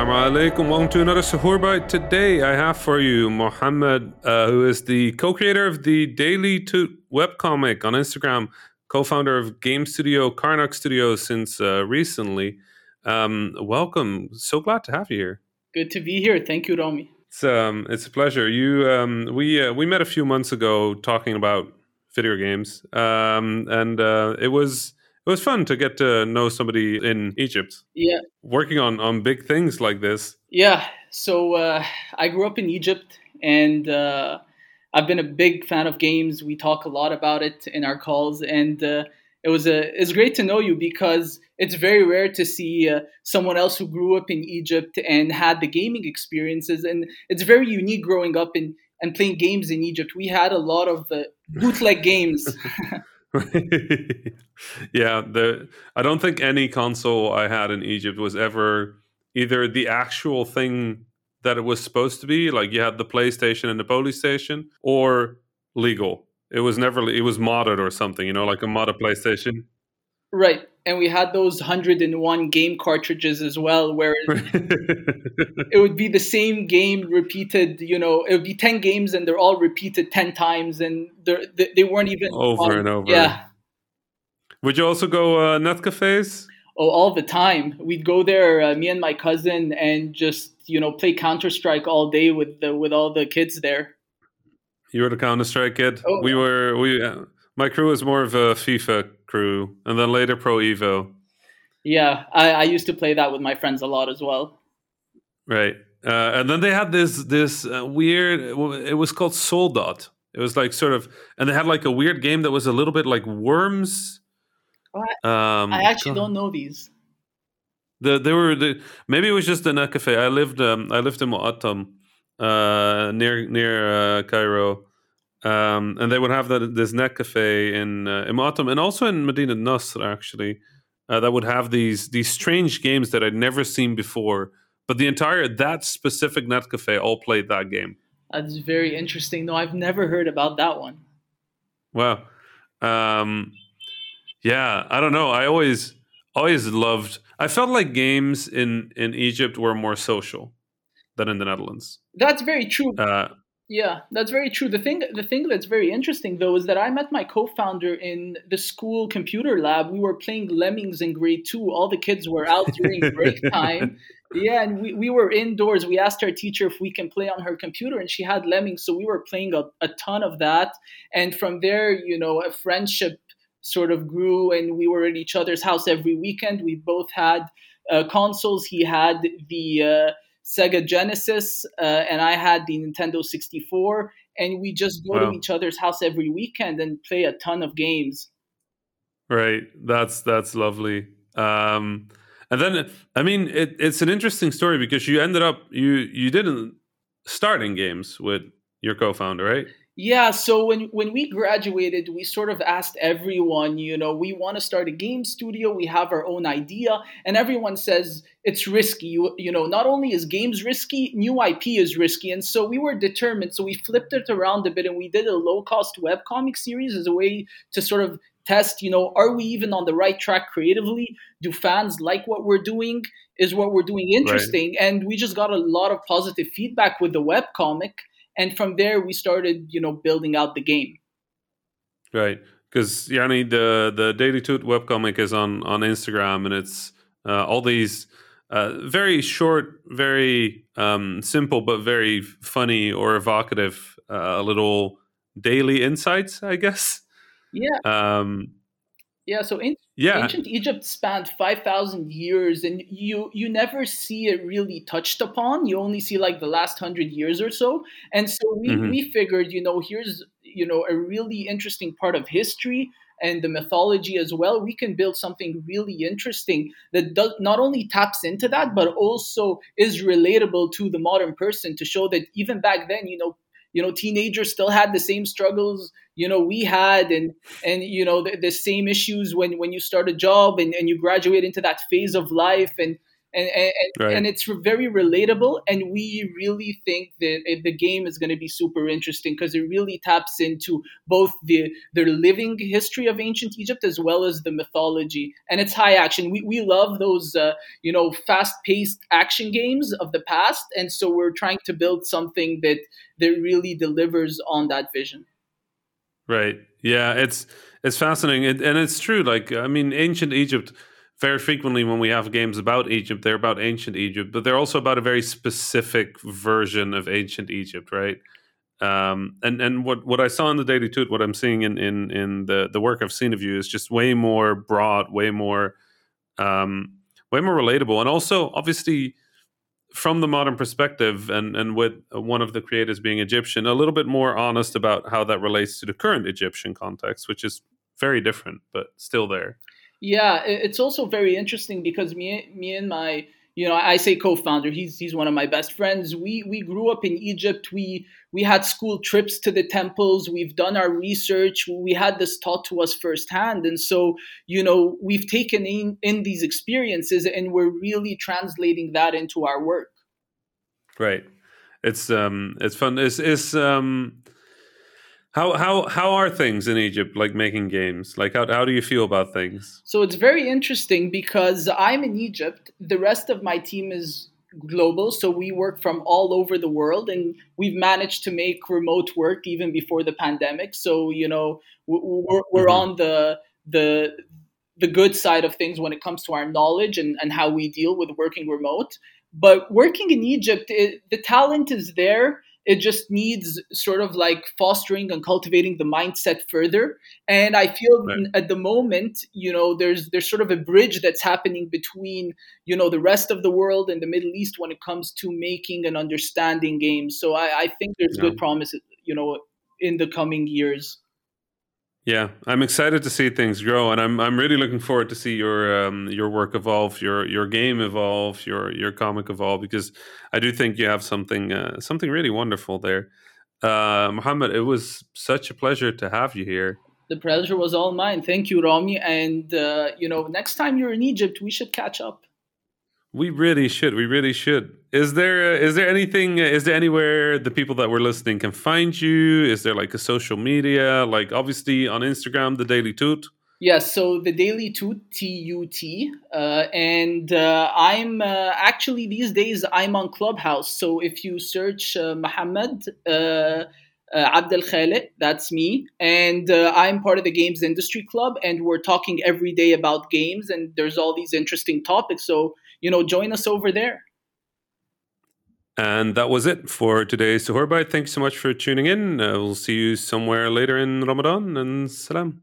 Assalamu alaikum. Welcome to another Suhoor Bite. Today I have for you Mohamed, uh, who is the co creator of the Daily Tut webcomic on Instagram, co founder of game studio Karnak Studios since uh, recently. Um, welcome. So glad to have you here. Good to be here. Thank you, Rami. It's, um, it's a pleasure. You, um, we, uh, we met a few months ago talking about video games, um, and uh, it was it was fun to get to know somebody in Egypt. Yeah. Working on on big things like this. Yeah. So uh, I grew up in Egypt, and uh, I've been a big fan of games. We talk a lot about it in our calls, and uh, it was a it's great to know you because it's very rare to see uh, someone else who grew up in Egypt and had the gaming experiences, and it's very unique growing up in and playing games in Egypt. We had a lot of uh, bootleg games. yeah, the I don't think any console I had in Egypt was ever either the actual thing that it was supposed to be, like you had the PlayStation and the PolyStation, or legal. It was never. It was modded or something, you know, like a modded PlayStation. Right. And we had those 101 game cartridges as well, where it would be the same game repeated, you know, it would be 10 games and they're all repeated 10 times and they they weren't even over and over. Yeah. Would you also go uh, net cafes? Oh, all the time. We'd go there, uh, me and my cousin, and just, you know, play Counter Strike all day with the, with all the kids there. You were the Counter Strike kid? Oh. We were, we, uh, my crew was more of a FIFA crew, and then later Pro Evo. Yeah, I, I used to play that with my friends a lot as well. Right, uh, and then they had this this uh, weird. It was called Soul Dot. It was like sort of, and they had like a weird game that was a little bit like Worms. Oh, I, um, I actually don't know these. The they were the maybe it was just the cafe. I lived um, I lived in Mu'attam, uh, near near uh, Cairo, um, and they would have that this net cafe in uh, in Mu'attam and also in Medina Nasr actually uh, that would have these these strange games that I'd never seen before. But the entire that specific net cafe all played that game. That's very interesting. No, I've never heard about that one. Wow. Um, yeah, I don't know. I always always loved. I felt like games in in Egypt were more social than in the Netherlands. That's very true. Uh, yeah, that's very true. The thing the thing that's very interesting though is that I met my co-founder in the school computer lab. We were playing Lemmings in grade 2. All the kids were out during break time. Yeah, and we, we were indoors. We asked our teacher if we can play on her computer and she had Lemmings, so we were playing a, a ton of that. And from there, you know, a friendship sort of grew and we were at each other's house every weekend. We both had uh, consoles. He had the uh, Sega Genesis, uh, and I had the Nintendo 64, and we just go wow. to each other's house every weekend and play a ton of games. Right, that's that's lovely. Um, and then, I mean, it, it's an interesting story because you ended up you you didn't start in games with your co-founder, right? Yeah, so when when we graduated, we sort of asked everyone, you know, we want to start a game studio, we have our own idea, and everyone says it's risky. You, you know, not only is games risky, new IP is risky. And so we were determined. So we flipped it around a bit and we did a low-cost webcomic series as a way to sort of test, you know, are we even on the right track creatively? Do fans like what we're doing? Is what we're doing interesting? Right. And we just got a lot of positive feedback with the webcomic and from there we started you know building out the game. Right. Because yani the the daily tut webcomic is on on instagram and it's uh, all these uh, very short very um, simple but very funny or evocative uh, little daily insights i guess. Yeah. Um, yeah so in yeah. Ancient Egypt spanned 5,000 years and you you never see it really touched upon. You only see like the last 100 years or so. And so we, mm-hmm. we figured, you know, here's, you know, a really interesting part of history and the mythology as well. We can build something really interesting that does not only taps into that, but also is relatable to the modern person to show that even back then, you know, you know teenagers still had the same struggles you know we had and and you know the, the same issues when when you start a job and, and you graduate into that phase of life and and and, right. and, it's very relatable and we really think that the game is going to be super interesting because it really taps into both the the living history of ancient egypt as well as the mythology. And it's high action. We, we love those uh, you know fast paced action games of the past and so we're trying to build something that that really delivers on that vision. Right. Yeah it's it's fascinating and it's true like i mean ancient egypt very frequently when we have games about Egypt, they're about ancient Egypt, but they're also about a very specific version of ancient Egypt, right? Um, and and what, what I saw in the Daily Tut, what I'm seeing in, in in the the work I've seen of you is just way more broad, way more um, way more relatable, and also obviously from the modern perspective, and and with one of the creators being Egyptian, a little bit more honest about how that relates to the current Egyptian context, which is very different, but still there. Yeah, it's also very interesting because me, me and my, you know, I say co-founder. He's he's one of my best friends. We we grew up in Egypt. We we had school trips to the temples. We've done our research. We had this taught to us firsthand, and so you know we've taken in in these experiences, and we're really translating that into our work. Right. It's um it's fun. It's um how how how are things in Egypt like making games? Like how how do you feel about things? So it's very interesting because I'm in Egypt. The rest of my team is global, so we work from all over the world, and we've managed to make remote work even before the pandemic. So you know we're, we're mm-hmm. on the the the good side of things when it comes to our knowledge and, and how we deal with working remote. But working in Egypt, it, the talent is there it just needs sort of like fostering and cultivating the mindset further. And I feel right. at the moment, you know, there's there's sort of a bridge that's happening between, you know, the rest of the world and the Middle East when it comes to making and understanding games. So I, I think there's yeah. good promise, you know, in the coming years. Yeah, I'm excited to see things grow, and I'm I'm really looking forward to see your um, your work evolve, your your game evolve, your your comic evolve, because I do think you have something uh, something really wonderful there. Uh, Mohamed, it was such a pleasure to have you here. The pleasure was all mine. Thank you, Rami. And uh, you know, next time you're in Egypt, we should catch up. We really should. We really should. Is there uh, there anything? Uh, is there anywhere the people that were listening can find you? Is there like a social media? Like obviously on Instagram, the Daily Tut. Yes, so the Daily Tut, T U T, uh, and uh, I'm uh, actually these days I'm on Clubhouse. So if you search uh, Mohamed uh, Abdel Khalik, that's me, and I'm part of the Games Industry Club, and we're talking every day about games, and there's all these interesting topics. So you know, join us over there. And that was it for today's Suhoor Bite. Thanks so much for tuning in. Uh, we'll see you somewhere later in Ramadan and salam.